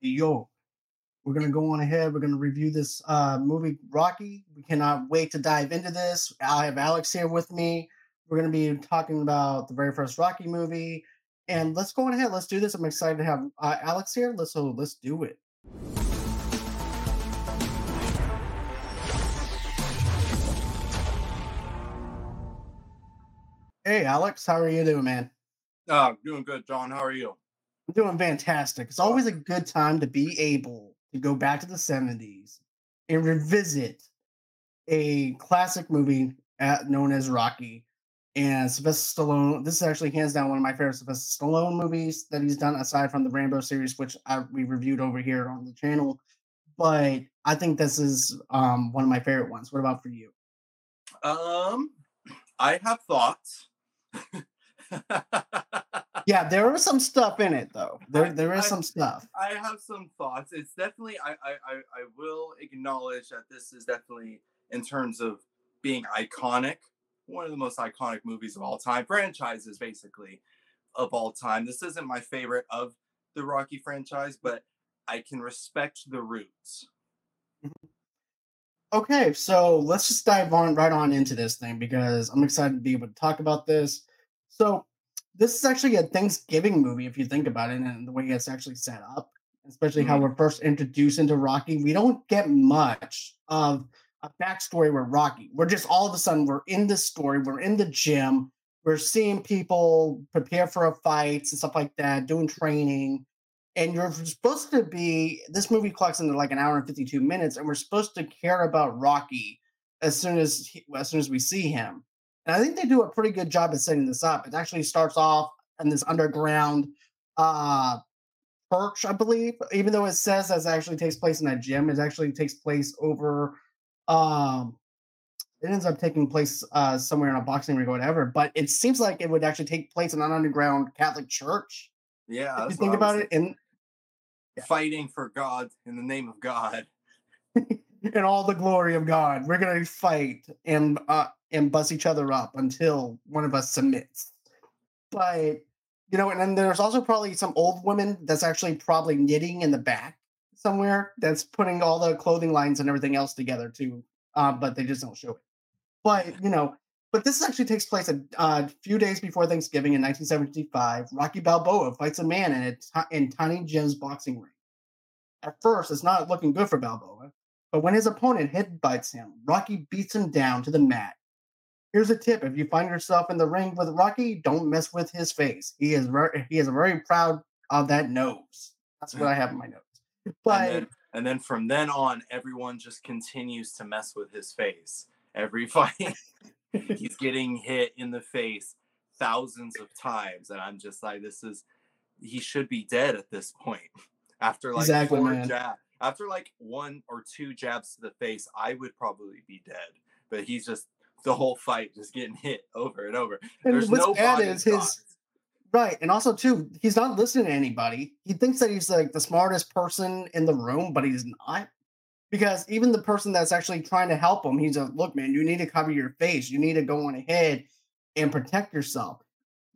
yo, we're gonna go on ahead. We're gonna review this uh, movie, Rocky. We cannot wait to dive into this. I have Alex here with me. We're gonna be talking about the very first Rocky movie, and let's go on ahead. Let's do this. I'm excited to have uh, Alex here. Let's so let's do it. Hey, Alex, how are you doing, man? Uh, doing good, John. How are you? I'm doing fantastic. It's always a good time to be able to go back to the 70s and revisit a classic movie at, known as Rocky. And Sylvester Stallone, this is actually hands down one of my favorite Sylvester Stallone movies that he's done, aside from the Rambo series, which I, we reviewed over here on the channel. But I think this is um, one of my favorite ones. What about for you? Um, I have thoughts. yeah, there is some stuff in it though. There there is I, some stuff. I have some thoughts. It's definitely I, I I will acknowledge that this is definitely in terms of being iconic, one of the most iconic movies of all time, franchises basically of all time. This isn't my favorite of the Rocky franchise, but I can respect the roots. Mm-hmm. Okay, so let's just dive on right on into this thing because I'm excited to be able to talk about this. So this is actually a Thanksgiving movie if you think about it and the way it's actually set up, especially mm-hmm. how we're first introduced into Rocky. We don't get much of a backstory with Rocky. We're just all of a sudden we're in this story, we're in the gym, we're seeing people prepare for a fight and stuff like that, doing training. And you're supposed to be this movie clocks into like an hour and 52 minutes, and we're supposed to care about Rocky as soon as he, as soon as we see him. And I think they do a pretty good job at setting this up. It actually starts off in this underground uh church, I believe, even though it says that it actually takes place in a gym, it actually takes place over um it ends up taking place uh somewhere in a boxing ring or whatever, but it seems like it would actually take place in an underground Catholic church. Yeah. If you think about it and fighting for God in the name of God. in all the glory of God. We're gonna fight and uh and bust each other up until one of us submits. But you know, and then there's also probably some old woman that's actually probably knitting in the back somewhere that's putting all the clothing lines and everything else together too. Uh, but they just don't show it. But you know, but this actually takes place a uh, few days before Thanksgiving in 1975. Rocky Balboa fights a man in a t- in Tiny Jim's boxing ring. At first, it's not looking good for Balboa, but when his opponent headbutts him, Rocky beats him down to the mat Here's a tip: if you find yourself in the ring with Rocky, don't mess with his face. He is very he is very proud of that nose. That's what mm. I have in my notes. But and then, and then from then on, everyone just continues to mess with his face. Every fight, he's getting hit in the face thousands of times, and I'm just like, this is he should be dead at this point. After like exactly, four jab, after like one or two jabs to the face, I would probably be dead. But he's just the whole fight just getting hit over and over. And There's what's no bad is his right, and also too, he's not listening to anybody. He thinks that he's like the smartest person in the room, but he's not. Because even the person that's actually trying to help him, he's like, "Look, man, you need to cover your face. You need to go on ahead and protect yourself."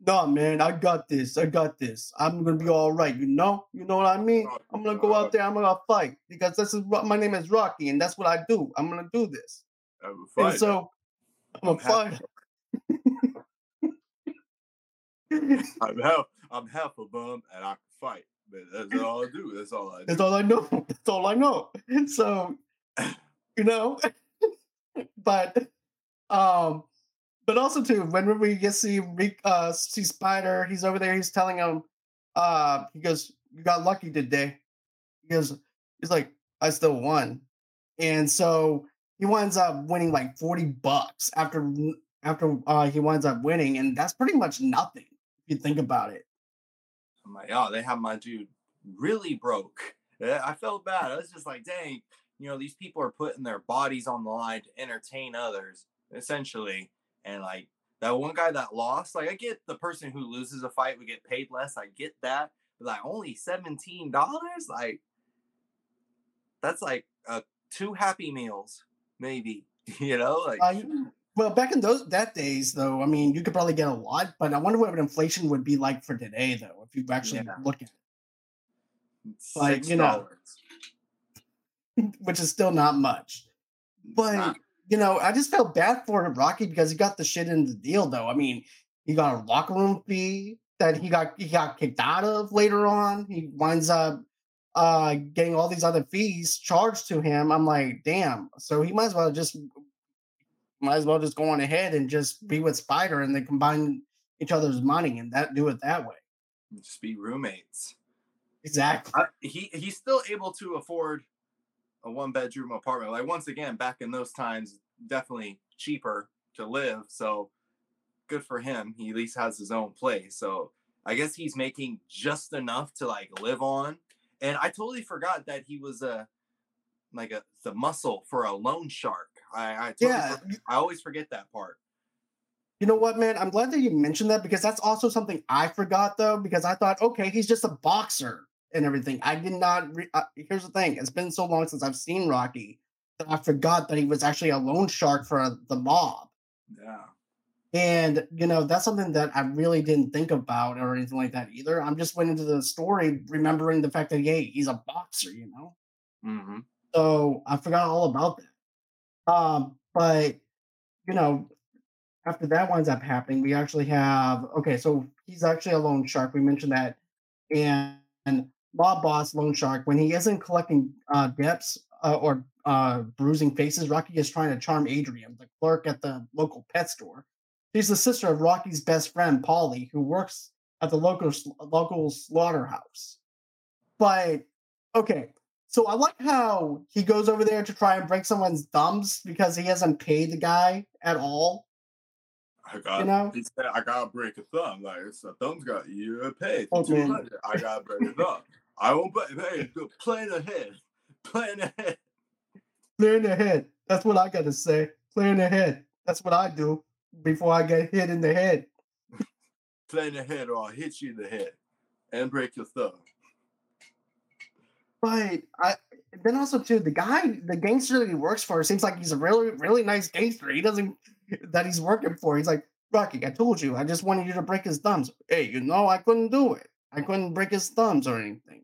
No, man, I got this. I got this. I'm gonna be all right. You know, you know what I mean. Oh, I'm gonna go out there. I'm gonna fight because this is what my name is Rocky, and that's what I do. I'm gonna do this. And so I'm a fighter. I'm half I'm half a bum and I can fight. But that's all I do. That's all I do. That's all I know. That's all I know. So you know, but um but also too, when we get see uh see Spider, he's over there, he's telling him uh he goes, You got lucky today. He goes, he's like, I still won. And so he winds up winning like 40 bucks after after uh, he winds up winning, and that's pretty much nothing if you think about it. I'm like, oh, they have my dude really broke. I felt bad. I was just like, dang, you know, these people are putting their bodies on the line to entertain others, essentially. And like that one guy that lost, like I get the person who loses a fight would get paid less. I get that. But like only $17? Like that's like uh, two happy meals maybe you know like uh, well back in those that days though i mean you could probably get a lot but i wonder what inflation would be like for today though if you actually yeah. look at it Like, you know. which is still not much. But not. you know, I just felt bad for Rocky because he got the shit in the deal though. I mean, he got a locker room fee that he got he got kicked out of later on. He winds up uh getting all these other fees charged to him. I'm like, damn. So he might as well just might as well just go on ahead and just be with Spider and then combine each other's money and that do it that way. Just be roommates. Exactly. I, he he's still able to afford a one bedroom apartment. Like once again, back in those times, definitely cheaper to live. So good for him. He at least has his own place. So I guess he's making just enough to like live on. And I totally forgot that he was a like a the muscle for a loan shark. I I, totally Yeah, for- I always forget that part. You know what, man? I'm glad that you mentioned that because that's also something I forgot though. Because I thought, okay, he's just a boxer and everything. I did not. Re- uh, here's the thing: it's been so long since I've seen Rocky that I forgot that he was actually a loan shark for the mob. Yeah. And you know, that's something that I really didn't think about or anything like that either. I'm just went into the story remembering the fact that hey, he's a boxer. You know, hmm so I forgot all about that. Um, but you know, after that winds up happening, we actually have okay, so he's actually a loan shark. We mentioned that, and, and mob boss loan shark when he isn't collecting uh, debts uh, or uh, bruising faces, Rocky is trying to charm Adrian, the clerk at the local pet store. She's the sister of Rocky's best friend, Paulie, who works at the local local slaughterhouse. But okay, so I like how he goes over there to try and break someone's thumbs because he hasn't paid the guy at all. I got. You know? He said I gotta break a thumb. Like it's a thumb's got you paid hundred. I gotta break a thumb. I won't pay. Hey, plan ahead. Plan ahead. Plan ahead. That's what I gotta say. Plan ahead. That's what I do before I get hit in the head. Plan ahead, or I'll hit you in the head and break your thumb. But I then also too the guy, the gangster that he works for, seems like he's a really, really nice gangster. He doesn't that he's working for. He's like, Rocky, I told you, I just wanted you to break his thumbs. Hey, you know, I couldn't do it. I couldn't break his thumbs or anything.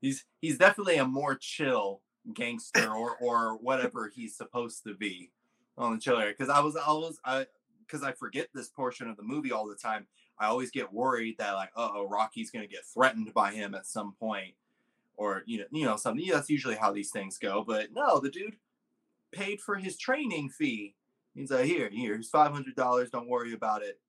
He's he's definitely a more chill gangster or or whatever he's supposed to be on the chiller. Because I was always I because I forget this portion of the movie all the time. I always get worried that like, uh oh, Rocky's gonna get threatened by him at some point, or you know, you know, something. Yeah, that's usually how these things go. But no, the dude paid for his training fee. He's like, here, here's five hundred dollars. Don't worry about it.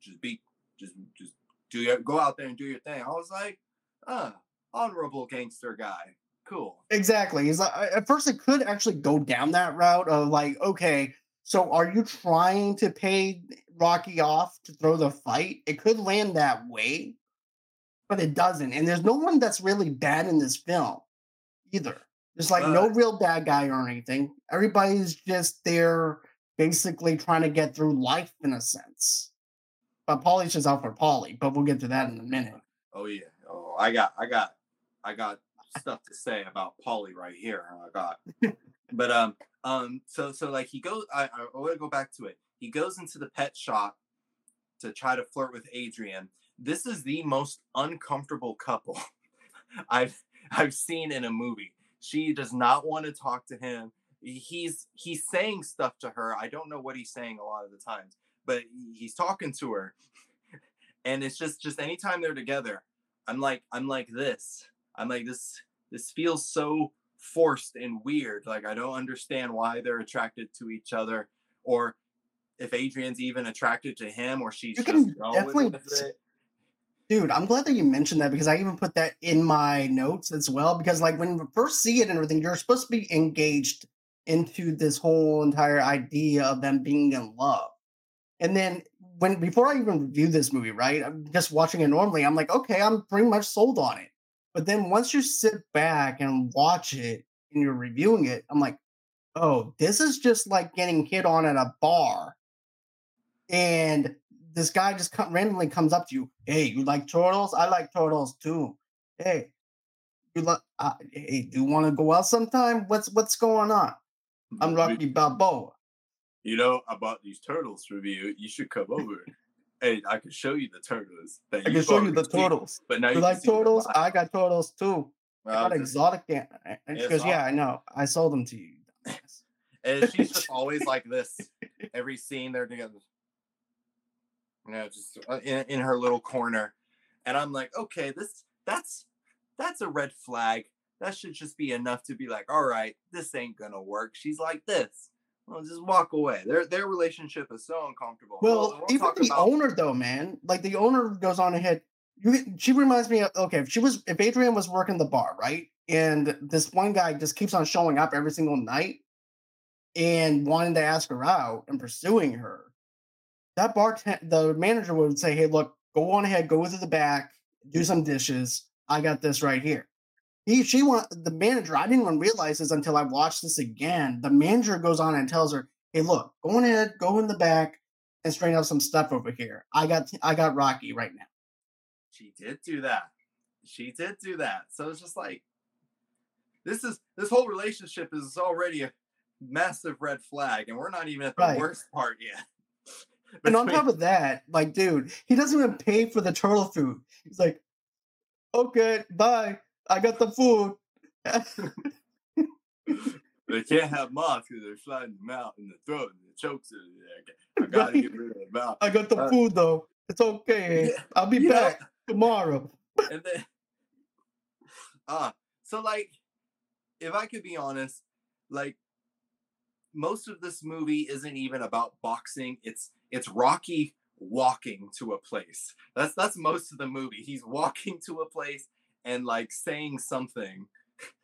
Just be, just, just do your, go out there and do your thing. I was like, ah, honorable gangster guy. Cool. Exactly. He's like at first it could actually go down that route of like, okay, so are you trying to pay Rocky off to throw the fight? It could land that way, but it doesn't. And there's no one that's really bad in this film either. There's like no Uh. real bad guy or anything. Everybody's just there basically trying to get through life in a sense. But Paulie's just out for Paulie, but we'll get to that in a minute. Oh yeah. Oh, I got, I got, I got stuff to say about Paulie right here. I got, but um, um, so so like he goes. I I want to go back to it. He goes into the pet shop to try to flirt with Adrian. This is the most uncomfortable couple I've I've seen in a movie. She does not want to talk to him. He's he's saying stuff to her. I don't know what he's saying a lot of the times, but he's talking to her. And it's just just anytime they're together, I'm like I'm like this. I'm like this this feels so forced and weird. Like I don't understand why they're attracted to each other or if Adrian's even attracted to him or she's You just can going definitely. Dude, I'm glad that you mentioned that because I even put that in my notes as well. Because like when you first see it and everything, you're supposed to be engaged into this whole entire idea of them being in love. And then when before I even review this movie, right? I'm just watching it normally. I'm like, okay, I'm pretty much sold on it. But then once you sit back and watch it and you're reviewing it, I'm like, oh, this is just like getting hit on at a bar. And this guy just come, randomly comes up to you. Hey, you like turtles? I like turtles too. Hey, you like? Uh, hey, do you want to go out sometime? What's what's going on? I'm Rocky Balboa. You know, I bought these turtles you. You should come over. Hey, I can show you the turtles. I can show you the turtles. But now You like turtles? I got turtles too. I got exotic. an- And she It's goes, "Yeah. I know. I sold them to you." and she's just always like this. Every scene they're together. You know, just uh, in, in her little corner. And I'm like, okay, this that's that's a red flag. That should just be enough to be like, all right, this ain't gonna work. She's like this. Well, just walk away. Their their relationship is so uncomfortable. Well, we'll even the about- owner, though, man, like the owner goes on ahead. You, she reminds me of okay. If she was, if Adrian was working the bar, right, and this one guy just keeps on showing up every single night and wanting to ask her out and pursuing her, that bartender, the manager would say, "Hey, look, go on ahead, go to the back, do some dishes. I got this right here." He, she want the manager. I didn't even realize this until I watched this again. The manager goes on and tells her, "Hey, look, go on ahead, go in the back, and straighten out some stuff over here. I got I got Rocky right now. she did do that. She did do that. So it's just like this is this whole relationship is already a massive red flag, and we're not even at the Right. worst part yet. And on top of that, like, dude, he doesn't even pay for the turtle food. He's like, okay, bye. I got the food. they can't have moths because they're sliding them out in the throat and the chokes. are- I gotta get rid of the mouth. I got the Uh, food though. It's okay. yeah, I'll be know- back tomorrow. and then uh so like if i could be honest like most of this movie isn't even about boxing it's it's rocky walking to a place that's that's most of the movie he's walking to a place and like saying something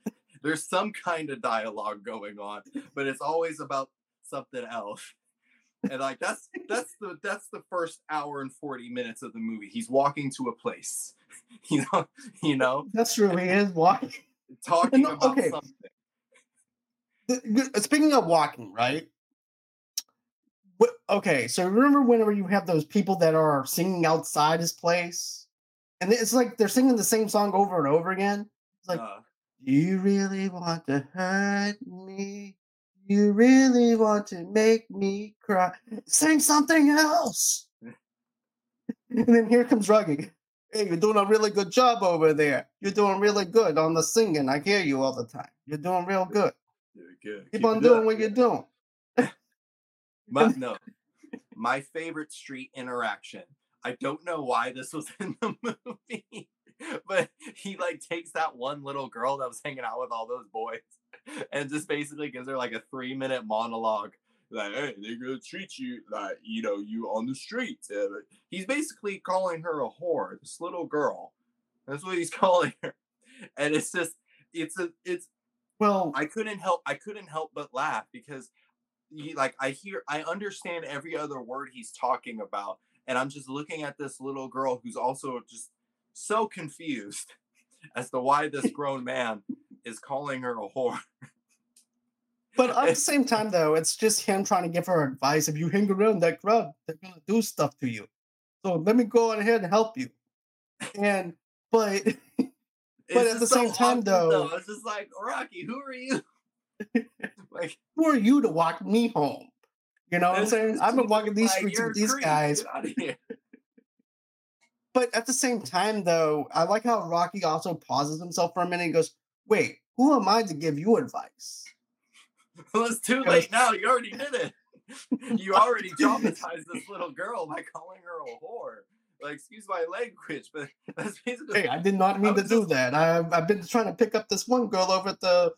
there's some kind of dialogue going on but it's always about something else and like that's that's the that's the first hour and 40 minutes of the movie he's walking to a place you know you know That's true. He is walking. talking No, about okay. something Th- th- Speaking of walking, right? Okay, so remember whenever you have those people that are singing outside his place, and it's like they're singing the same song over and over again. It's like, uh, Do you really want to hurt me? You really want to make me cry? Sing something else. and then here comes Rocky. Hey, you're doing a really good job over there. You're doing really good on the singing. I hear you all the time. You're doing real good. good. Keep Keep on doing up. what you're doing. My, no, my favorite street interaction. I don't know why this was in the movie, but he like takes that one little girl that was hanging out with all those boys, and just basically gives her like a three minute monologue. Like, hey, they're gonna treat you like you know you on the streets. He's basically calling her a whore. This little girl. That's what he's calling her, and it's just it's a it's Well, I couldn't help I couldn't help but laugh because he, like I hear I understand every other word he's talking about and I'm just looking at this little girl who's also just so confused as to why this grown man is calling her a whore. but at the same time, though, it's just him trying to give her advice. If you hang around that crowd, they're gonna do stuff to you. So let me go on ahead and help you. And but But at the same time, awkward, though- it's just like Rocky, who are you? like who are you to walk me home? You know what I'm saying? I've been walking these streets with these creep, guys. get outta here. But at the same time, though, I like how Rocky also pauses himself for a minute and goes, Wait, who am I to give you advice? Well, it's too Goes- late now. You already did it. You already traumatized this little girl by calling her a whore. Like, excuse my language, but that's basically. Hey, I did not mean to do that. I've, I've been trying to pick up this one girl over at the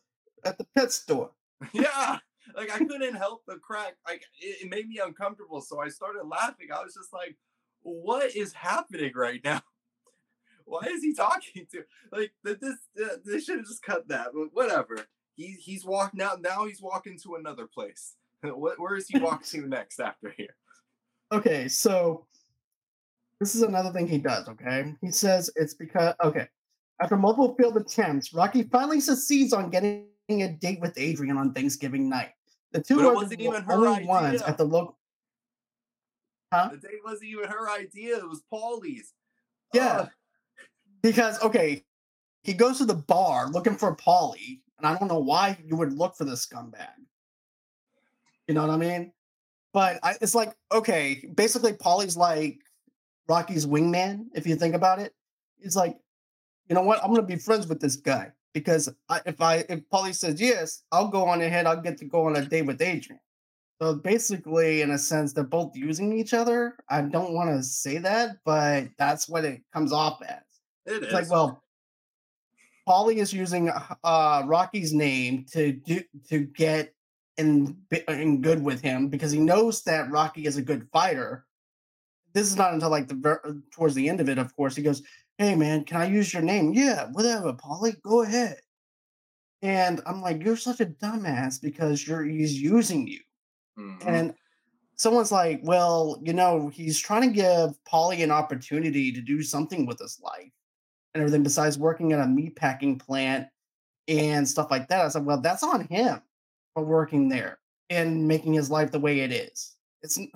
at the pet store. yeah, like I couldn't help but crack. Like it, it made me uncomfortable, so I started laughing. I was just like, "What is happening right now? Why is he talking to like th- this? Uh, they should have just cut that, but whatever." He he's walking now. Now he's walking to another place. Where is he walking to next after here? Okay, so this is another thing he does, okay? He says it's because okay. After multiple failed attempts, Rocky finally succeeds on getting a date with Adrian on Thanksgiving night. The two But it wasn't even her only ones idea. at the local. Huh? The date wasn't even her idea. It was Paulie's. Yeah. Ugh. Because okay, he goes to the bar looking for Paulie, and I don't know why you would look for this scumbag. You know what I mean? But I, it's like okay, basically Paulie's like Rocky's wingman. If you think about it, he's like, you know what? I'm gonna be friends with this guy because I, if I if Paulie says yes, I'll go on ahead. I'll get to go on a date with Adrian. So basically, in a sense, they're both using each other. I don't want to say that, but that's what it comes off as. It It's is. like, well, Paulie is using uh, Rocky's name to do to get in in good with him because he knows that Rocky is a good fighter. This is not until like the ver- towards the end of it. Of course, he goes, "Hey man, can I use your name?" Yeah, whatever, Paulie, go ahead. And I'm like, "You're such a dumbass because you're he's using you." Mhm. And someone's like, "Well, you know, he's trying to give Paulie an opportunity to do something with his life." and everything besides working at a meat packing plant and stuff like that. I said, well, that's on him for working there and making his life the way it is. It's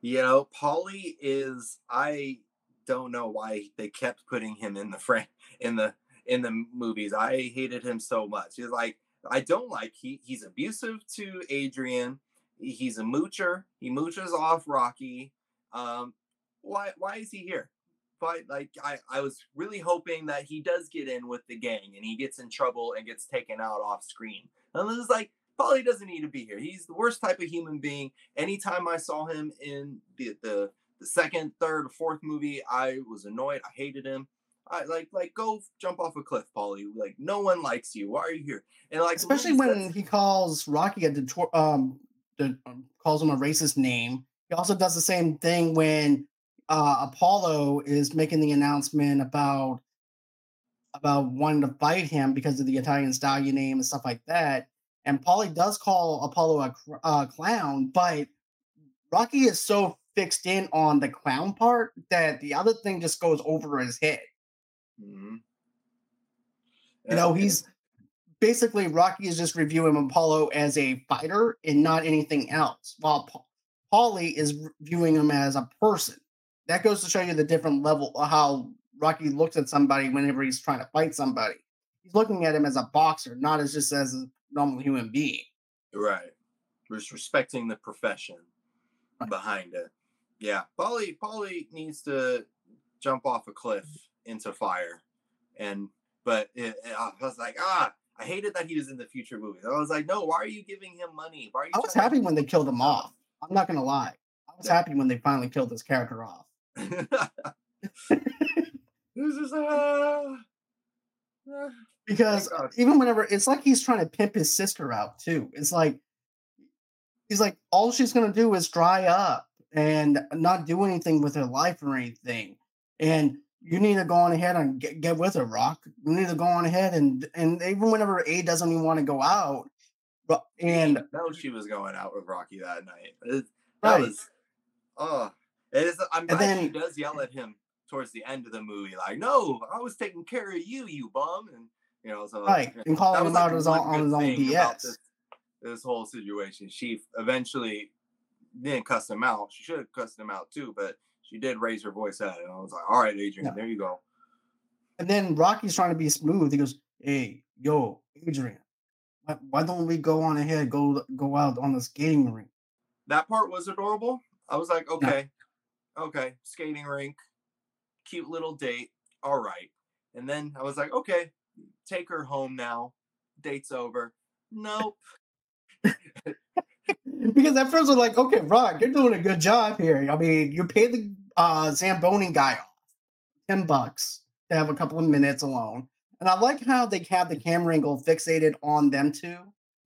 you know, Paulie is I don't know why they kept putting him in the frame in the in the movies. I hated him so much. He's like I don't like he he's abusive to Adrian. He's a moocher. He mooches off Rocky. Um why why is he here? But like I, I was really hoping that he does get in with the gang and he gets in trouble and gets taken out off screen. And it was like Paulie doesn't need to be here. He's the worst type of human being anytime I saw him in the the, the second, third, fourth movie, I was annoyed. I hated him. I like like go jump off a cliff, Paulie. Like no one likes you. Why are you here? And like especially when he calls Rocky a detor- um, the, um, calls him a racist name. He also does the same thing when uh, Apollo is making the announcement about about wanting to fight him because of the Italian stallion name and stuff like that. And Paulie does call Apollo a cr- uh, clown, but Rocky is so fixed in on the clown part that the other thing just goes over his head. Mhm. You know, he's basically Rocky is just reviewing Apollo as a fighter and not anything else, while Pa- Paulie is viewing him as a person. That goes to show you the different level of how Rocky looks at somebody whenever he's trying to fight somebody. He's looking at him as a boxer, not as just as a normal human being. right. Just respecting the profession behind it. Yeah, Paulie Paulie needs to jump off a cliff into fire, and but it, I was like, ah, I hated that he was in the future movies. I was like, no, why are you giving him money? Why are you? I was happy when they killed him off. I'm not gonna lie. I was Yeah. happy when they finally killed this character off. This is ah, ah. because even whenever it's like he's trying to pimp his sister out too. It's like he's like all she's gonna do is dry up and not do anything with her life or anything. And you need to go on ahead and get, get with her, Rock. You need to go on ahead and and even whenever A doesn't even want to go out, but and know she was going out with Rocky that night. It- that right, was oh it is I'm glad And she then- does yell at him towards the end of the movie, like, no, I was taking care of you, you bum. And you know, so right, and calling him like out one on, on his own BS. This, this whole situation. She eventually didn't cuss him out. She should have cussed him out too, but she did raise her voice at it. And I was like, all right, Adrian, Yeah. there you go. And then Rocky's trying to be smooth. He goes, "Hey, yo, Adrian, why, why don't we go on ahead, go go out on the skating rink?" that part was adorable. I was like, okay, okay, skating rink, cute little date, all right. And then I was like, okay, take her home now. Date's over. Nope. because at first we're like, okay, Rock, you're doing a good job here. I mean, you paid the uh, Zamboni guy off ten bucks to have a couple of minutes alone, and I like how they have the camera angle fixated on them two,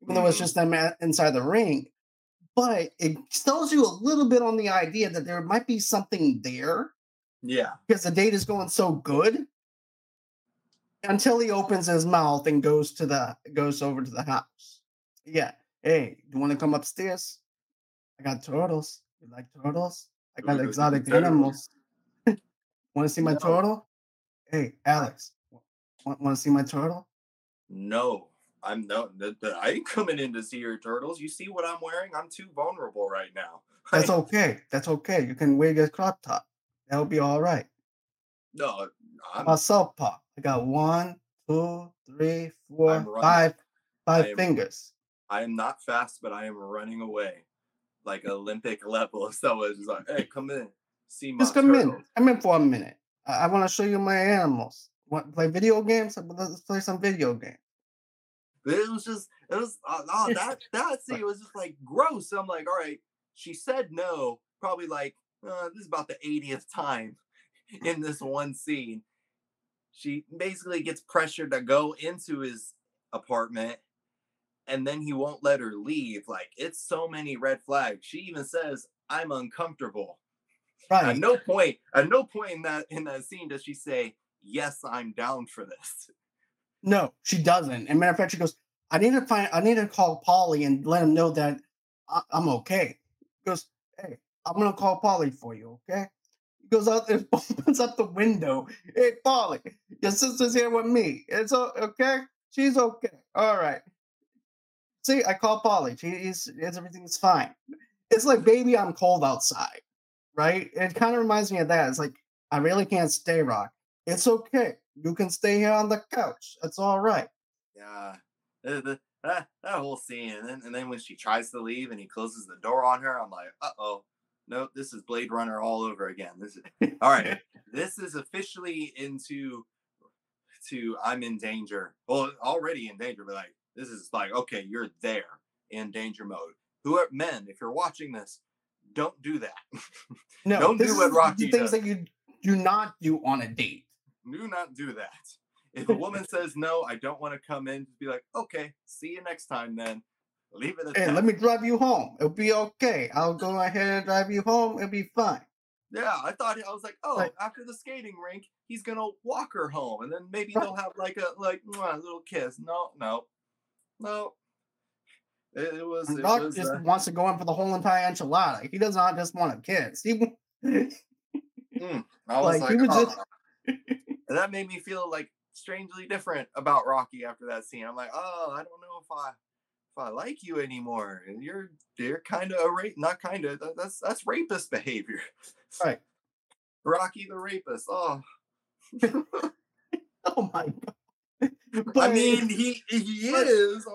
even though it's Mhm. just them inside the ring. But it tells you a little bit on the idea that there might be something there Yeah. because the date is going so good until he opens his mouth and goes to the goes over to the house. Yeah. Hey, you want to come upstairs? I got turtles. You like turtles? I got exotic animals. want to see my No. turtle? Hey, Alex, want, want to see my turtle? No. I'm no I ain't coming in to see your turtles. You see what I'm wearing? I'm too vulnerable right now. That's okay. That's okay. You can wear your crop top. That'll be all right. no, I'm My southpaw. I got one, two, three, four, five, five fingers. I am not fast, but I am running away like Olympic level. So it's just like, hey, come in. See my Just come in. turtle. Come in for a minute. I, I want to show you my animals. Want play video games? Let's play some video games. But it was just, it was, uh, oh, that, that scene was just like gross. I'm like, all right, she said no, probably like, uh, this is about the 80th time in this one scene. She basically gets pressured to go into his apartment and then he won't let her leave. Like, it's so many red flags. She even says, I'm uncomfortable. At no point, at no point in that in that scene does she say, Yes, I'm down for this. No, she doesn't. And matter of fact, she goes, I need to find I need to call Paulie and let him know that I, I'm okay. He goes, Hey, I'm gonna call Paulie for you, okay? He goes out and opens up the window. Hey Paulie, your sister's here with me. It's okay. She's okay. All right. See, I call Paulie. He's it's, everything's fine. It's like baby, I'm cold outside, right? It kind of reminds me of that. It's like I really can't stay, Rock. It's okay. You can stay here on the couch. It's all right. Yeah. The, the, that, that whole scene. And then, and then when she tries to leave and he closes the door on her, I'm like, uh oh. No, this is Blade Runner all over again. This is all right. this is officially into to I'm in danger. Well, already in danger, but like this is like, okay, you're there in danger mode. Who are men, if you're watching this, don't do that. No, Don't do what Rocky things does. that you do not do on a date. do not do that. If a woman says no, I don't want to come in, be like, okay, see you next time then. Leave it at Hey, that. let me drive you home. It'll be okay. I'll go ahead and drive you home. It'll be fine. Yeah, I thought I was like, oh, Like- after the skating rink, he's gonna walk her home, and then maybe they'll have like a like mwah, little kiss. No, no, no. It, it was. And It was just uh, wants to go in for the whole entire enchilada. He does not just want a kiss. He, mm, I was like, like, he was "Oh." just- and that made me feel like strangely different about Rocky after that scene. I'm like, oh, I don't know if I if I like you anymore. And you're you're kind of a rape, not kind of. That's that's rapist behavior. right. Rocky the rapist. Oh, Oh my god. I mean, he he but- is.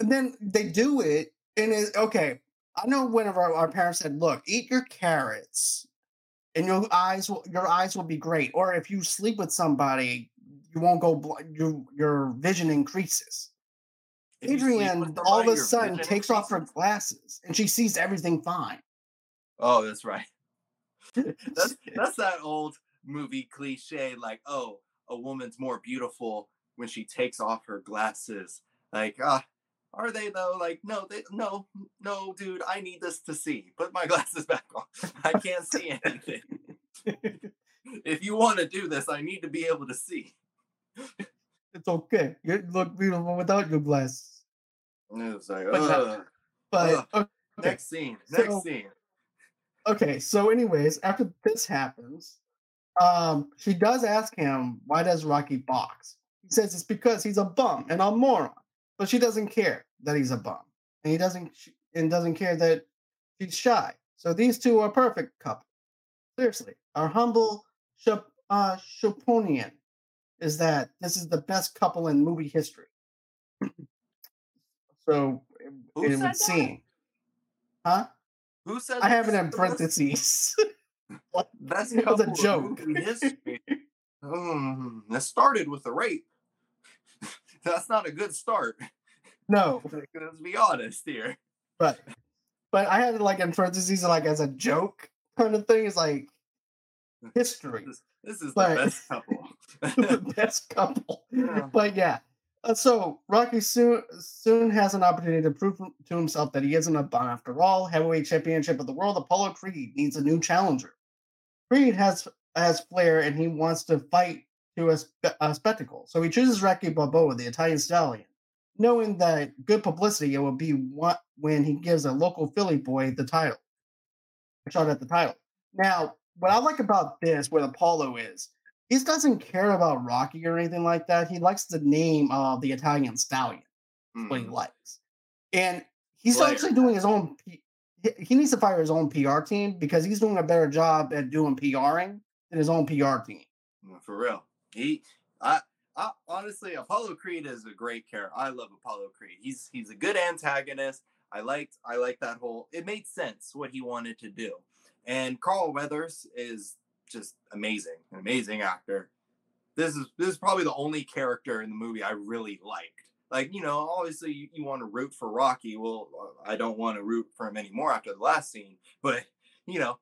And then they do it, and it's okay. I know whenever our, our parents said, "Look, eat your carrots, and your eyes will your eyes will be great." Or if you sleep with somebody, you won't go. Bl- your your vision increases. if you sleep with Adrian all of a sudden takes off her glasses, and she sees everything fine. Oh, that's right. That's that's that old movie cliche, like, oh, a woman's more beautiful when she takes off her glasses. Like, ah, are they though? Like, no, they no, no, dude, I need this to see. Put my glasses back on. I can't see anything. if you want to do this, I need to be able to see. it's okay. You look beautiful without your glasses. And it was like, But. But okay. next scene, next So- scene. okay so anyways after this happens um she does ask him why does rocky box? He says it's because he's a bum and a moron. But she doesn't care that he's a bum and he doesn't and doesn't care that she's shy. So these two are a perfect couple. Seriously our humble Shap- uh Chaponian is that this is the best couple in movie history. So it, Who it would seem huh? Who said i have it in is parentheses Best It was a joke. Hmm, that started with a rape. That's not a good start. no Let's be honest here. But but I had it like in parentheses like as a joke kind of thing. It's like history. This, this is the best couple. the best couple. Yeah. But yeah. Uh, so Rocky soon soon has an opportunity to prove to himself that he isn't a bum after all. Heavyweight championship of the world, Apollo Creed needs a new challenger. Creed has has flair and he wants to fight to a, spe- a spectacle. So he chooses Rocky Balboa, the Italian stallion, knowing that good publicity it will be what when he gives a local Philly boy the title. A shot at the title. Now, what I like about this, where Apollo is, he doesn't care about Rocky or anything like that. He likes the name of the Italian stallion. That's what he Mhm. likes. And he's actually doing his own. He needs to fire his own PR team because he's doing a better job at doing PRing than his own PR team. Mm, For real. He I I honestly Apollo Creed is a great character. I love Apollo Creed. He's he's a good antagonist. I liked I liked that whole it made sense what he wanted to do. And Carl Weathers is just amazing, an amazing actor. This is this is probably the only character in the movie I really liked. Like you know, obviously you, you want to root for Rocky. Well, uh, I don't want to root for him anymore after the last scene. But you know,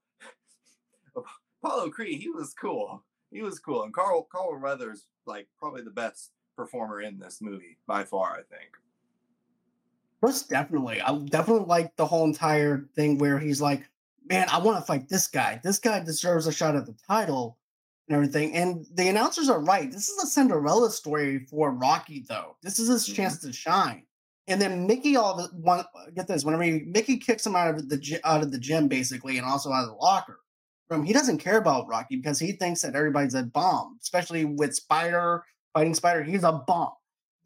Apollo Creed, he was cool. He was cool, and Carl Carl Weathers like probably the best performer in this movie by far. I think. Most definitely, I definitely like the whole entire thing where he's like, "Man, I want to fight this guy. This guy deserves a shot at the title." And everything. And the announcers are right. This is a Cinderella story for Rocky, though. This is his mm-hmm. chance to shine. And then Mickey, all of one get this. Whenever he, Mickey kicks him out of the out of the gym, basically, and also out of the locker room, he doesn't care about Rocky because he thinks that everybody's a bomb. Especially with Spider fighting Spider, he's a bomb.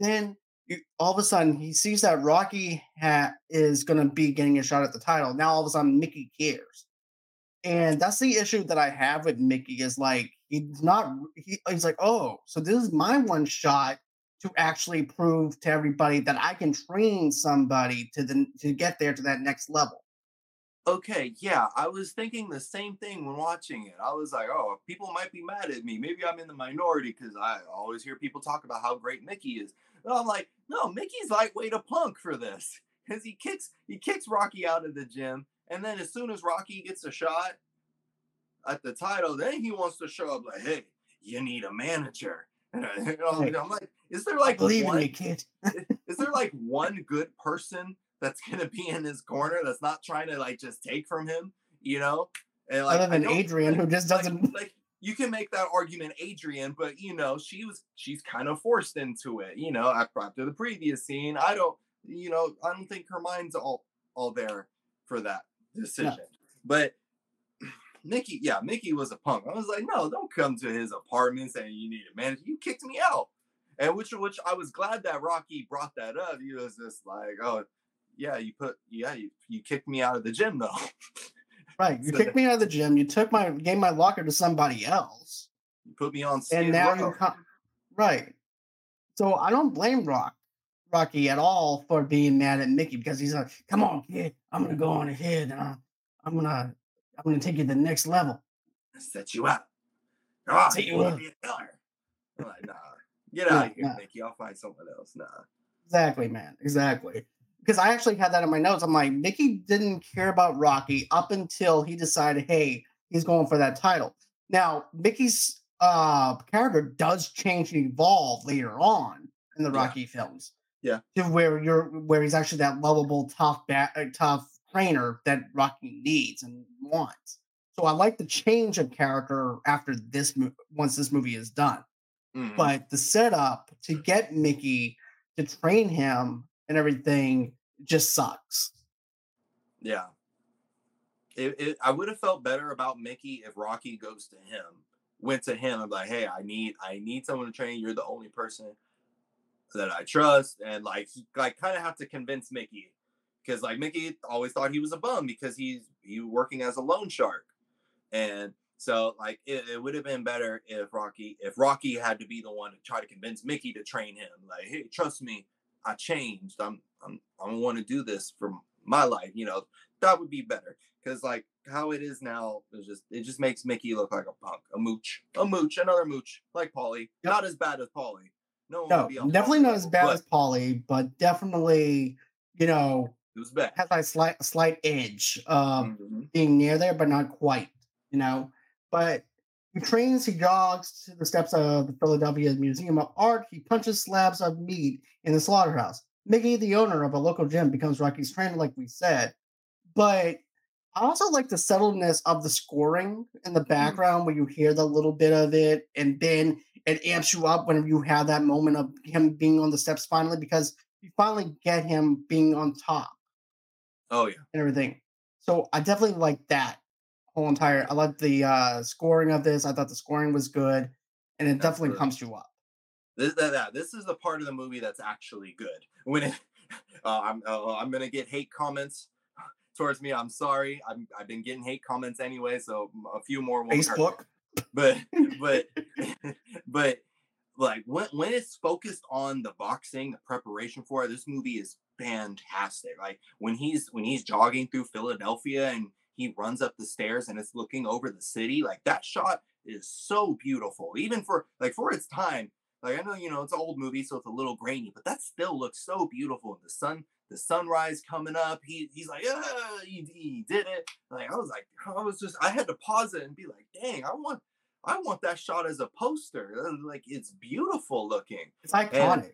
Then you, all of a sudden, he sees that Rocky ha- is going to be getting a shot at the title. Now, all of a sudden, Mickey cares, and that's the issue that I have with Mickey. Is like he's not he, he's like oh so this is my one shot to actually prove to everybody that i can train somebody to the to get there to that next level. Okay yeah i was thinking the same thing when watching it. I was like oh people might be mad at me. Maybe i'm in the minority because i always hear people talk about how great mickey is. And i'm like no mickey's lightweight a punk for this. Because he kicks he kicks rocky out of the gym and then as soon as rocky gets a shot at the title, then he wants to show up like, hey, you need a manager. And I'm like, is there like believe one, me, kid? is there like one good person that's gonna be in his corner that's not trying to like just take from him, you know? And like other than Adrian, who just doesn't like, like you can make that argument, Adrian, but you know, she was she's kind of forced into it, you know, after the previous scene. I don't, you know, I don't think her mind's all all there for that decision. No. But Mickey, yeah, Mickey was a punk. I was like, no, don't come to his apartment saying you need a manager. You kicked me out. And which which I was glad that Rocky brought that up. He was just like, oh, yeah, you put yeah, you, you kicked me out of the gym though. Right. You so kicked me out of the gym. You took my gave my locker to somebody else. You put me on and now you come right. So I don't blame Rock Rocky at all for being mad at Mickey because he's like, come on, kid, I'm gonna go on ahead and I'm gonna I'm going to take you to the next level. Set you up. Oh, Set you up. Be a killer. I'm like, nah, get out of here, nah. Mickey. I'll find someone else. Nah. Exactly, man. Exactly. Because I actually had that in my notes. I'm like, Mickey didn't care about Rocky up until he decided, hey, he's going for that title. Now, Mickey's uh, character does change and evolve later on in the Rocky yeah. films. Yeah. To where you're where he's actually that lovable, tough, uh, tough trainer that Rocky needs and wants. So I like the change of character after this mo- once this movie is done. Mm-hmm. But the setup to get Mickey to train him and everything just sucks. Yeah. It, it, I would have felt better about Mickey if Rocky goes to him, went to him and like, hey, I need I need someone to train. You're the only person that I trust, and like he like kind of have to convince Mickey because like Mickey always thought he was a bum because he's he working as a loan shark, and so like it, it would have been better if Rocky if Rocky had to be the one to try to convince Mickey to train him. Like, hey, trust me, I changed. I'm I'm I want to do this for my life. You know, that would be better because like how it is now is just it just makes Mickey look like a punk, a mooch, a mooch, another mooch, like Paulie. Yep. Not as bad as Paulie. No, no definitely not as bad but, as Paulie, but definitely, you know, it was a slight slight edge of mm-hmm. being near there, but not quite. You know, but he trains. He jogs to the steps of the Philadelphia Museum of Art. He punches slabs of meat in the slaughterhouse. Mickey, the owner of a local gym, becomes Rocky's trainer, like we said. But I also like the subtleness of the scoring in the mm-hmm. background where you hear the little bit of it, and then it amps you up whenever you have that moment of him being on the steps finally, because you finally get him being on top. Oh yeah, and everything. So I definitely like that whole entire. I like the uh scoring of this. I thought the scoring was good, and it that's definitely good. pumps you up. This that, that, this is the part of the movie that's actually good. When it, uh, I'm uh, I'm gonna get hate comments towards me. I'm sorry. I'm I've been getting hate comments anyway, so a few more. Will Facebook. Hurt. But but but like when when it's focused on the boxing, the preparation for it, this movie is fantastic. Like when he's when he's jogging through Philadelphia and he runs up the stairs and it's looking over the city. Like that shot is so beautiful, even for like for its time. Like I know you know it's an old movie, so it's a little grainy, but that still looks so beautiful. And The sun, the sunrise coming up. He he's like, ah, he, he did it. Like I was like, I was just I had to pause it and be like, dang, I want I want that shot as a poster. Like it's beautiful looking. It's iconic. And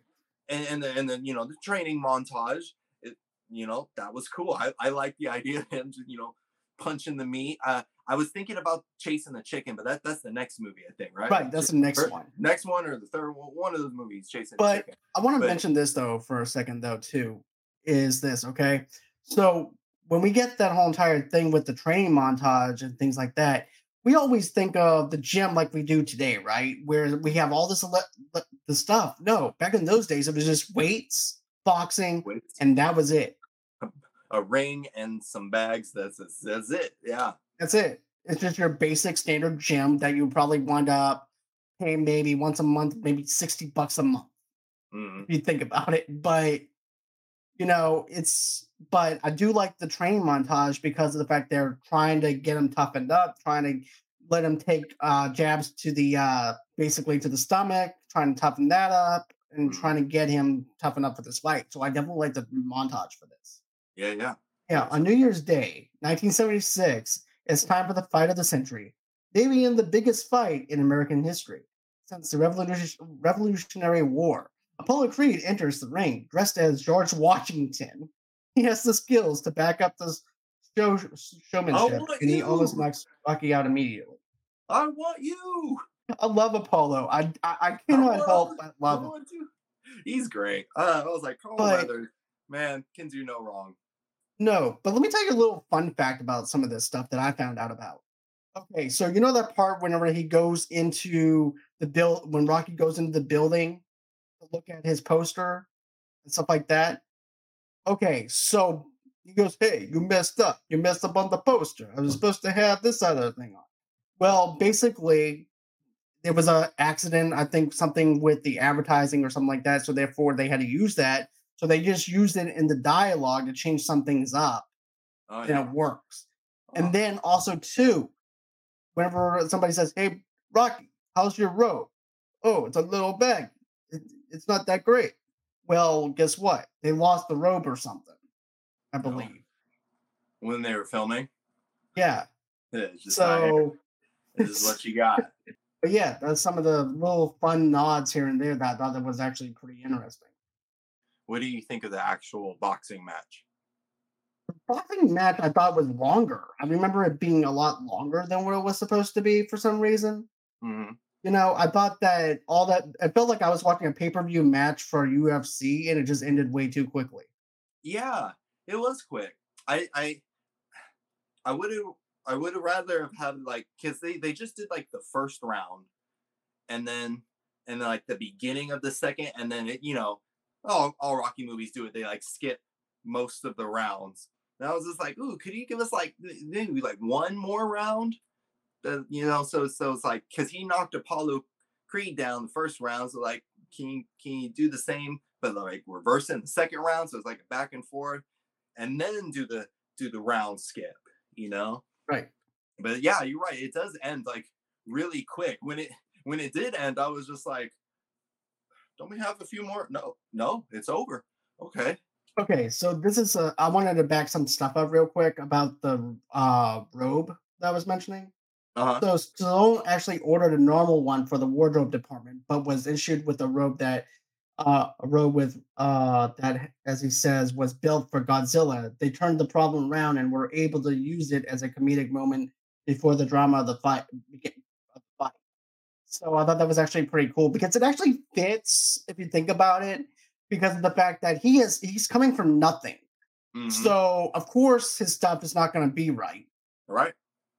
and, and then you know the training montage. It you know that was cool. I I like the idea of him you know punching the meat. Uh, I was thinking about chasing the chicken, but that that's the next movie, I think, right? Right, that's the next Or- one. Next one or the third one, one of the movies, chasing But- the chicken. I want to But- mention this though for a second though too. Is this okay? So when we get that whole entire thing with the training montage and things like that, we always think of the gym like we do today, right? Where we have all this ele- the stuff. No, back in those days, it was just weights, boxing, With and that was it. a ring and some bags. That's that's, that's it. Yeah. That's it. It's just your basic standard gym that you probably wind up paying maybe once a month, maybe sixty bucks a month. Mhm. if you think about it. But you know, it's but I do like the training montage because of the fact they're trying to get him toughened up, trying to let him take uh jabs to the uh basically to the stomach, trying to toughen that up and Mhm. trying to get him toughened up for this fight. So I definitely like the montage for this. Yeah, yeah. Yeah, on New Year's Day, 1976, it's time for the fight of the century, maybe in the biggest fight in American history since the Revolution- Revolutionary War. Apollo Creed enters the ring dressed as George Washington. He has the skills to back up the show showmanship, and he almost you. knocks Rocky out immediately. I want you. I love Apollo. I I, I cannot want- help but love him. He's great. Uh, I was like, Carl But- Weathers, man, can do no wrong. No, but let me tell you a little fun fact about some of this stuff that I found out about. Okay, so you know that part whenever he goes into the build when Rocky goes into the building to look at his poster and stuff like that. Okay, so he goes, Hey, you messed up. You messed up on the poster. I was supposed to have this other thing on. Well, basically, there was a accident, I think something with the advertising or something like that. So therefore they had to use that. So they just used it in the dialogue to change some things up Oh, and yeah. it works. Oh, And then also too, whenever somebody says, "Hey, Rocky, how's your robe?" Oh, it's a little bag. It, it's not that great. Well, guess what? They lost the rope or something. I No. believe. when they were filming, Yeah. So, this is what you got. but yeah, that's some of the little fun nods here and there that I thought that was actually pretty interesting. What do you think of the actual boxing match? The boxing match I thought was longer. I remember it being a lot longer than what it was supposed to be for some reason. hmm You know, I thought that all that it felt like I was watching a pay-per-view match for UFC and it just ended way too quickly. Yeah, it was quick. I I I would have I would have rather have had like because they they just did like the first round, and then and then like the beginning of the second, and then it you know all all Rocky movies do it. They like skip most of the rounds. And I was just like, ooh, could you give us like maybe like one more round? The, you know, so so it's like because he knocked Apollo Creed down the first round, so like can you, can you do the same but like reverse it in the second round? So it's like a back and forth, and then do the do the round skip, you know. Right. But yeah, you're right. It does end like really quick. When it when it did end, I was just like, don't we have a few more? No, no, it's over. Okay. Okay, so this is a, I wanted to back some stuff up real quick about the uh robe that I was mentioning. Uh huh. So Stallone actually ordered a normal one for the wardrobe department, but was issued with a robe that uh a robe with uh that as he says was built for Godzilla. They turned the problem around and were able to use it as a comedic moment before the drama of the fight began of the fight. So I thought that was actually pretty cool because it actually fits if you think about it, because of the fact that he is he's coming from nothing. Mhm. So of course his stuff is not going to be right right.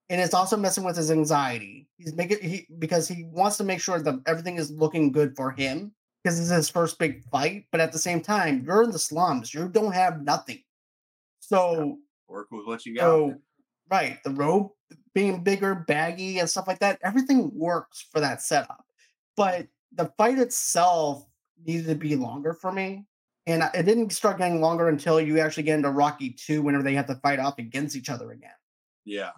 And it's also messing with his anxiety. He's making he because he wants to make sure that everything is looking good for him because it's his first big fight. But at the same time, you're in the slums. You don't have nothing. So, Work with what you got. so right, the robe being bigger, baggy, and stuff like that. Everything works for that setup. But the fight itself needed to be longer for me. And it didn't start getting longer until you actually get into Rocky 2 whenever they have to fight off against each other again. Yeah.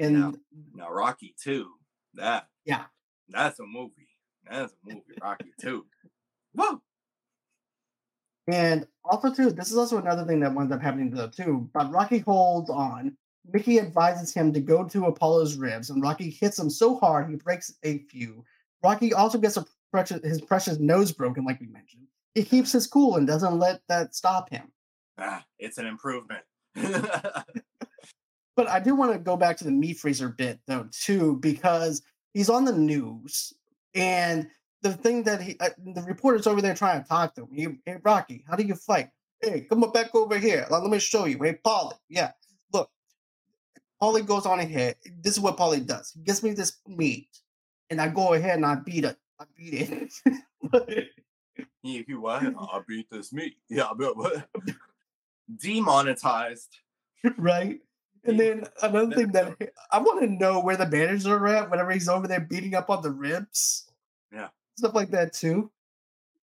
And Yeah. Now Rocky Two. That. Yeah. That's a movie. That's a movie. Rocky Two. Whoa. And also too, this is also another thing that winds up happening to though too. But Rocky holds on. Mickey advises him to go to Apollo's ribs, and Rocky hits him so hard he breaks a few. Rocky also gets a precious, his precious nose broken, like we mentioned. He keeps his cool and doesn't let that stop him. Ah, it's an improvement. But I do want to go back to the meat freezer bit though too, because he's on the news, and the thing that he, uh, the reporter's over there trying to talk to him. He, hey Rocky, how do you fight? Hey, come back over here. Let me show you. Hey Paulie, yeah, look. Paulie goes on ahead. This is what Paulie does. He gives me this meat, and I go ahead and I beat it. I beat it. you, you what? I beat this meat. Yeah, but what? Demonetized. right? And then another thing that I want to know where the managers are at whenever he's over there beating up on the ribs. Yeah. Stuff like that too.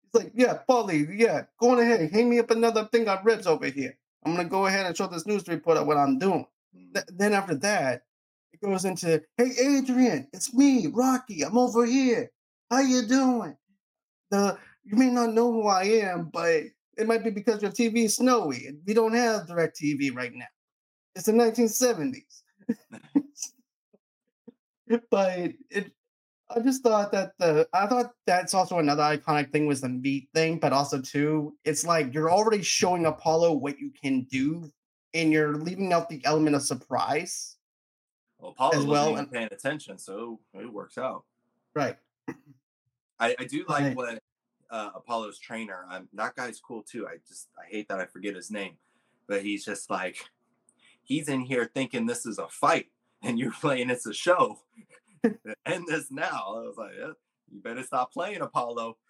He's like, yeah, Paulie, yeah, go on ahead. Hang me up another thing on ribs over here. I'm gonna go ahead and show this news reporter what I'm doing. Mm-hmm. Th- then after that, it goes into, hey Adrian, it's me, Rocky. I'm over here. How you doing? The you may not know who I am, but it might be because your TV is snowy. We don't have direct TV right now. It's the 1970s. but it I just thought that the I thought that's also another iconic thing was the meat thing, but also too, it's like you're already showing Apollo what you can do, and you're leaving out the element of surprise. Well, Apollo As well, and- paying attention, so it works out. Right. I, I do like Right. what uh, Apollo's trainer. Um, that guy's cool too. I just I hate that I forget his name, but he's just like he's in here thinking this is a fight, and you're playing it's a show. End this now. I was like, yeah, you better stop playing Apollo.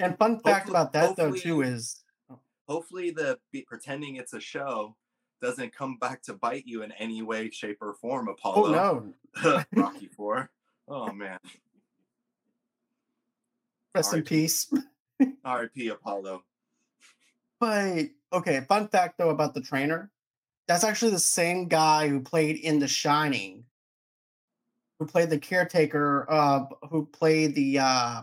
And fun fact about that though too is Hopefully, the be, pretending it's a show doesn't come back to bite you in any way, shape, or form. Apollo. oh Apollo, no, Rocky Four. Oh man, rest in peace. R.I.P. Apollo. But okay, fun fact though about the trainer, that's actually the same guy who played in The Shining, who played the caretaker, uh, who played the uh,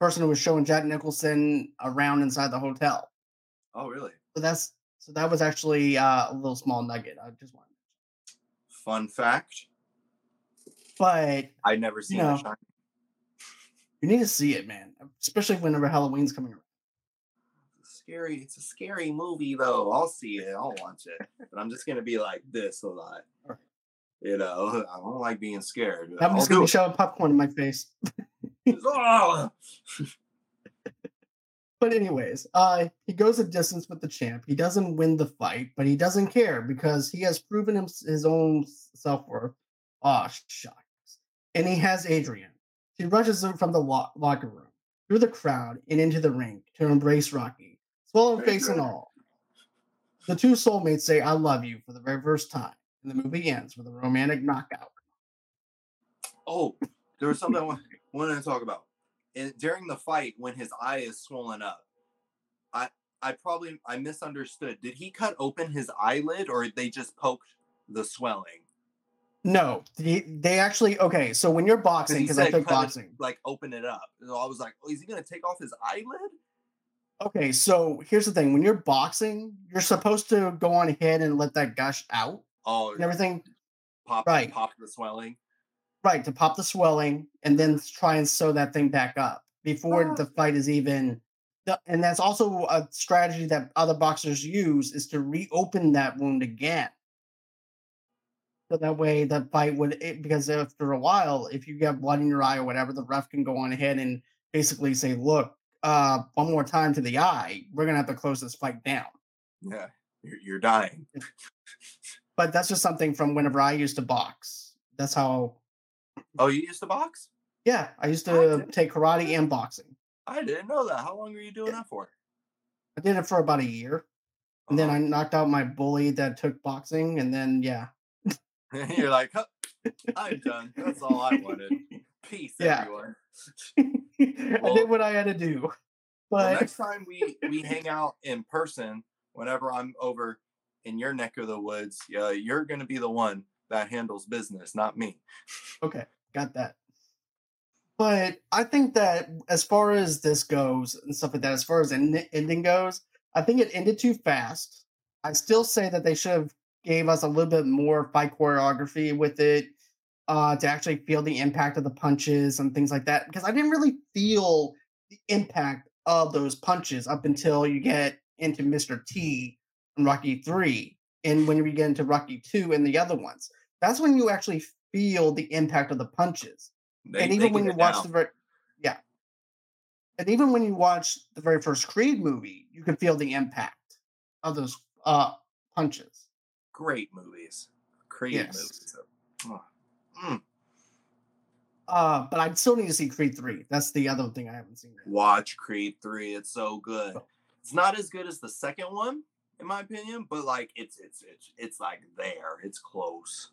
person who was showing Jack Nicholson around inside the hotel. Oh really? So that's so that was actually uh, a little small nugget. I just wanted, Fun fact: but I'd never seen know, The Shining. you need to see it, man. Especially whenever Halloween's coming around. It's scary. It's a scary movie, though. I'll see it. I'll watch it. But I'm just gonna be like this a lot. You know, I don't like being scared. I'm I'll just gonna be it. shoving popcorn in my face. Oh! But anyways, uh, he goes a distance with the champ. He doesn't win the fight, but he doesn't care because he has proven him, his own self worth. Ah, shucks. And he has Adrian. She rushes him from the lo- locker room, through the crowd, and into the ring to embrace Rocky, swollen face and all. The two soulmates say, I love you for the very first time. And the movie ends with a romantic knockout. Oh, there was something I wanted to talk about. And during the fight, when his eye is swollen up, I I probably I misunderstood. Did he cut open his eyelid, or they just poked the swelling? No, they, they actually, okay, so when you're boxing, because I took cut it- boxing. Like open it up. So I was like, oh, is he gonna take off his eyelid? Okay, so here's the thing: when you're boxing, you're supposed to go on ahead and let that gush out Oh, and everything, pop right. pop the swelling. right? To pop the swelling and then try and sew that thing back up before Ah. the fight is even. And that's also a strategy that other boxers use is to reopen that wound again. So that way, the fight would it, because after a while, if you get blood in your eye or whatever, the ref can go on ahead and basically say, "Look, uh, one more time to the eye, we're gonna have to close this fight down." Yeah, you're, you're dying. but that's just something from whenever I used to box. That's how. Oh, you used to box? Yeah, I used to did- take karate and boxing. I didn't know that. How long were you doing that for? I did it for about a year, and then Uh-huh. I knocked out my bully that took boxing, and then yeah, You're like, huh, I'm done. That's all I wanted. Peace, Yeah. everyone. I did what I had to do. Well, But next time we we hang out in person, whenever I'm over in your neck of the woods, uh, you're going to be the one that handles business, not me. Okay, got that. But I think that as far as this goes and stuff like that, as far as the ending goes, I think it ended too fast. I still say that they should have gave us a little bit more fight choreography with it uh, to actually feel the impact of the punches and things like that. Because I didn't really feel the impact of those punches up until you get into Mr. T and Rocky 3 and when we get into Rocky 2 and the other ones. That's when you actually feel the impact of the punches. They, and even when you watch the very yeah. And even when you watch the very first Creed movie, you can feel the impact of those uh punches. Great movies. Creed yes. movies. Oh. Mm. Uh, but I still need to see Creed 3. That's the other thing I haven't seen. Yet. Watch Creed 3. It's so good. It's not as good as the second one, in my opinion, but like it's it's it's it's like there. It's close.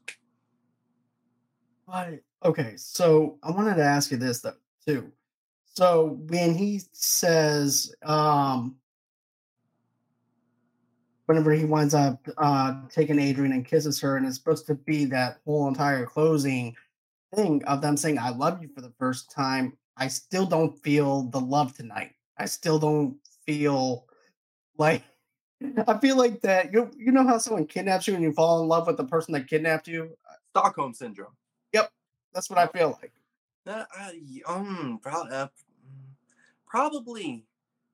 But okay, so I wanted to ask you this though, too. So when he says um whenever he winds up uh taking Adrian and kisses her, and it's supposed to be that whole entire closing thing of them saying I love you for the first time, I still don't feel the love tonight. I still don't feel like I feel like that you you know how someone kidnaps you and you fall in love with the person that kidnapped you? Stockholm syndrome. Yep. That's what I feel like. Uh, um, uh, probably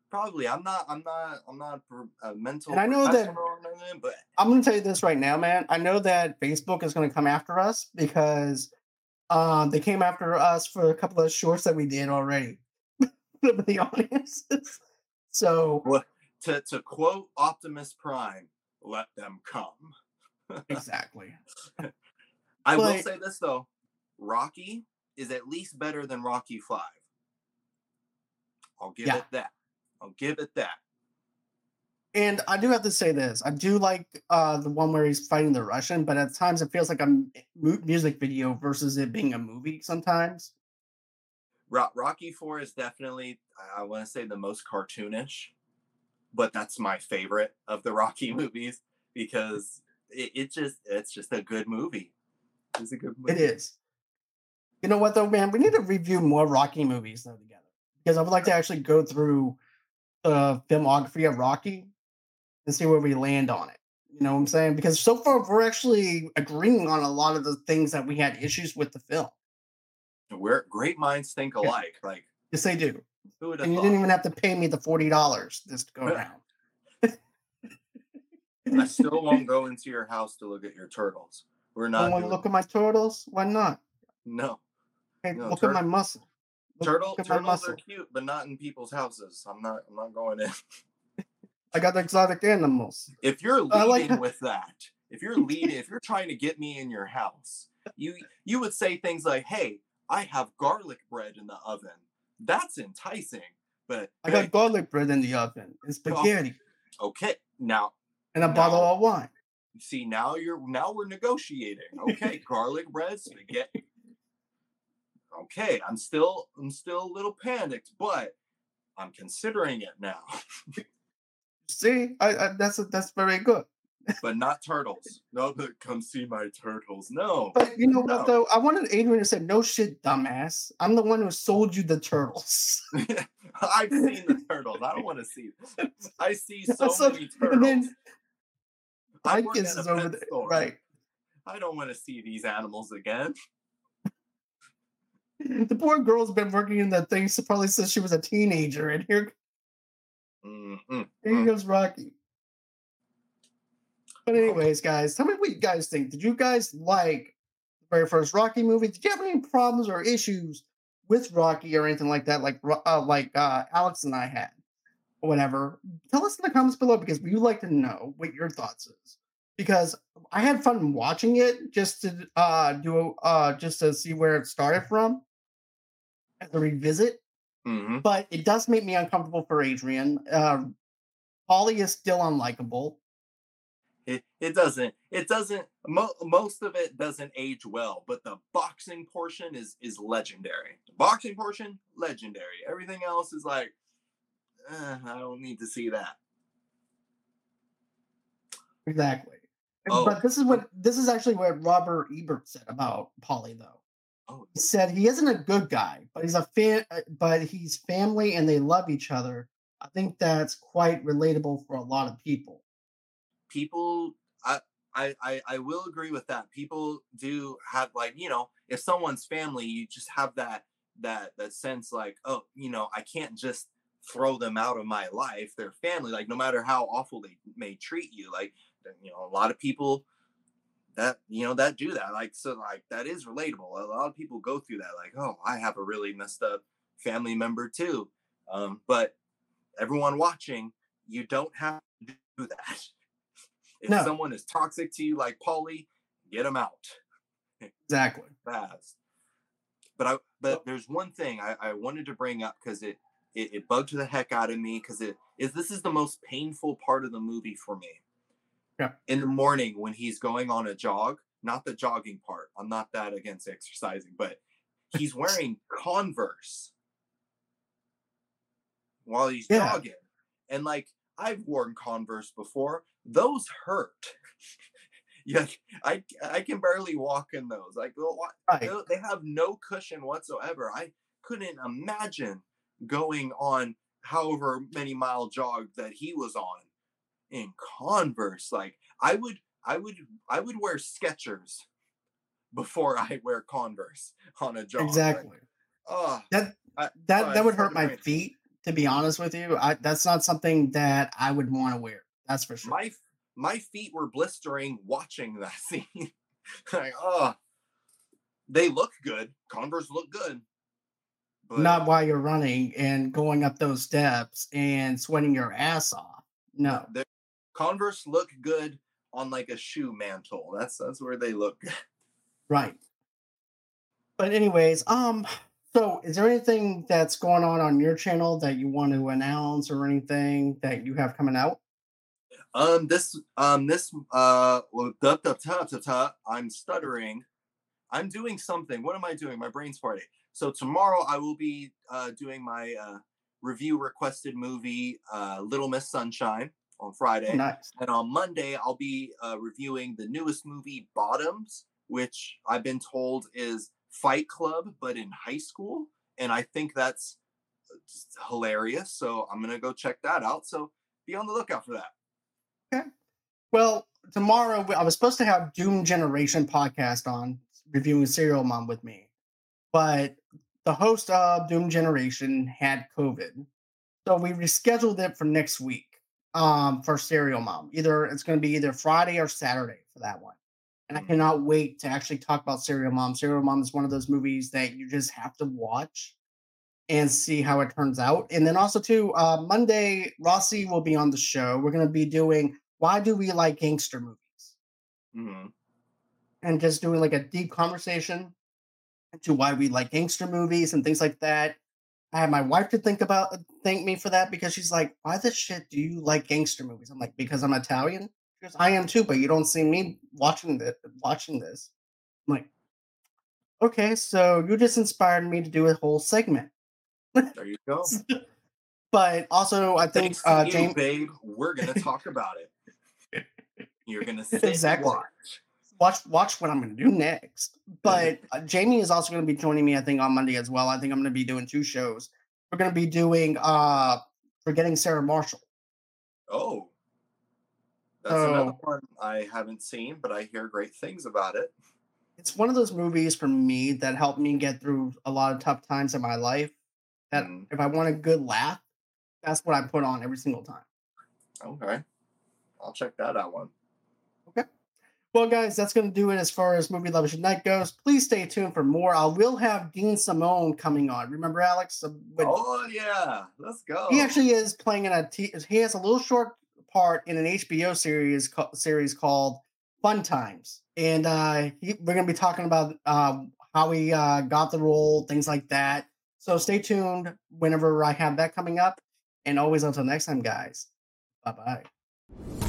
probably i'm not i'm not i'm not a mental and i know that but i'm going to tell you this right now man i know that facebook is going to come after us because um, they came after us for a couple of shorts that we did already. be honest. so well, to to quote Optimus Prime, let them come. exactly. I but, will say this though, Rocky is at least better than Rocky Five. I'll give yeah. it that. I'll give it that. And I do have to say this: I do like uh, the one where he's fighting the Russian, but at times it feels like a music video versus it being a movie. Sometimes. Rocky Four is definitely, I want to say, the most cartoonish, but that's my favorite of the Rocky movies because it, it just it's just a good movie. It's a good movie. It is. You know what though, man? We need to review more Rocky movies though together because I would like to actually go through the filmography of Rocky and see where we land on it. You know what I'm saying? Because so far we're actually agreeing on a lot of the things that we had issues with the film. We're great minds think alike. Yeah. Like yes, they do. Who would and you didn't even have to pay me the forty dollars this to go around. I still won't go into your house to look at your turtles. We're not. I Want to look at my turtles? Why not? No. Hey, no, look tur- at my muscle. Turtle, turtles are cute, but not in people's houses. I'm not. I'm not going in. I got exotic animals. If you're leading like with that, if you're leading, if you're trying to get me in your house, you you would say things like, "Hey, I have garlic bread in the oven." That's enticing. But I got garlic bread in the oven and spaghetti. Okay, now and a now, bottle of wine. See, now you're now we're negotiating. Okay, garlic bread, spaghetti. Okay, I'm still I'm still a little panicked, but I'm considering it now. See, I, I that's a, that's very good. but not turtles. No, but come see my turtles. No. But you know no. what though? I wanted Adrian to say, "No shit, dumbass. I'm the one who sold you the turtles." I've seen the turtles. I don't want to see. Them. I see so, so many turtles. Then, I work is over there, store. right? I don't want to see these animals again. The poor girl's been working in that thing probably since she was a teenager, and here Mm-hmm. Here goes Rocky. But anyways, guys, tell me what you guys think. Did you guys like the very first Rocky movie? Did you have any problems or issues with Rocky or anything like that, like uh, like uh, Alex and I had, or whatever? Tell us in the comments below because we would like to know what your thoughts is. Because I had fun watching it just to uh, do uh, just to see where it started from, as a revisit. Mm-hmm. But it does make me uncomfortable for Adrian. Uh, Paulie is still unlikable. It, it doesn't. It doesn't. Mo- most of it doesn't age well, but the boxing portion is is legendary. The boxing portion, legendary. Everything else is like, eh, I don't need to see that. exactly. Oh. But this is what this is actually what Robert Ebert said about Paulie, though. He said he isn't a good guy, but he's a fan. Uh, but he's family, and they love each other. I think that's quite relatable for a lot of people. people I, I i will agree with that people do have like you know if someone's family you just have that that that sense like oh you know i can't just throw them out of my life they're family like no matter how awful they may treat you like you know a lot of people that you know that do that like so like that is relatable a lot of people go through that like oh i have a really messed up family member too um but everyone watching you don't have to do that if No. someone is toxic to you like Paulie, get them out Exactly. fast. But I but there's one thing I, I wanted to bring up because it, it it bugged the heck out of me because it is this is the most painful part of the movie for me. Yeah. In the morning when he's going on a jog, not the jogging part. I'm not that against exercising, but he's wearing Converse while he's Yeah. jogging. And like I've worn Converse before. Those hurt. yeah, I I can barely walk in those. Like Right. they they have no cushion whatsoever. I couldn't imagine going on however many mile jog that he was on in Converse. Like I would I would I would wear Skechers before I wear Converse on a. Like, Exactly. oh, That I- that oh, that would hurt my feet. To be honest with you, I, that's not something that I would want to wear. That's for sure. my my feet were blistering watching that scene. like, oh, they look good. Converse look good. But not while you're running and going up those steps and sweating your ass off. No. the Converse look good on like a shoe mantle. That's that's where they look. Right. But anyways, um so is there anything that's going on on your channel that you want to announce or anything that you have coming out? Um, this um this uh well, duh, duh, duh, duh, duh, I'm stuttering. I'm doing something. What am I doing? My brain's farting. So tomorrow I will be uh, doing my uh, review requested movie, uh, Little Miss Sunshine, on Friday. Nice. And on Monday, I'll be uh, reviewing the newest movie, Bottoms, which I've been told is Fight Club, but in high school. And I think that's uh, hilarious. So I'm going to go check that out. So be on the lookout for that. Okay. Well, tomorrow I was supposed to have Doom Generation podcast on reviewing Serial Mom with me, but the host of Doom Generation had COVID, so we rescheduled it for next week. Um, for Serial Mom, either it's going to be either Friday or Saturday for that one, and I Mhm. cannot wait to actually talk about Serial Mom. Serial Mom is one of those movies that you just have to watch and see how it turns out. And then also too, uh, Monday Rossie will be on the show. We're going to be doing why do we like gangster movies hmm and just doing like a deep conversation to why we like gangster movies and things like that. I had my wife to think about thank me for that because she's like, "Why the shit do you like gangster movies?" I'm like, "Because I'm Italian." She goes, "I am too, but you don't see me watching this. Watching this." I'm like, "Okay, so you just inspired me to do a whole segment." There you go. But also, I think Thanks uh, you, James. babe. We're gonna talk about it. You're gonna sit Exactly. watch. Watch watch what I'm going to do next. But uh, Jamie is also going to be joining me, I think, on Monday as well. I think I'm going to be doing two shows. We're going to be doing uh Forgetting Sarah Marshall. Oh, that's another one I haven't seen, but I hear great things about it. It's one of those movies for me that helped me get through a lot of tough times in my life. That Mm. if I want a good laugh, that's what I put on every single time. Okay, I'll check that out one. Well, guys, that's going to do it as far as Movie Lovers Unite goes. Please stay tuned for more. I will have Dean Simone coming on. Remember, Alex? Oh yeah, let's go. He actually is playing in a. T- he has a little short part in an HBO series co- series called Fun Times, and uh, he, we're going to be talking about um, how he uh, got the role, things like that. So stay tuned whenever I have that coming up, and always until next time, guys. Bye bye.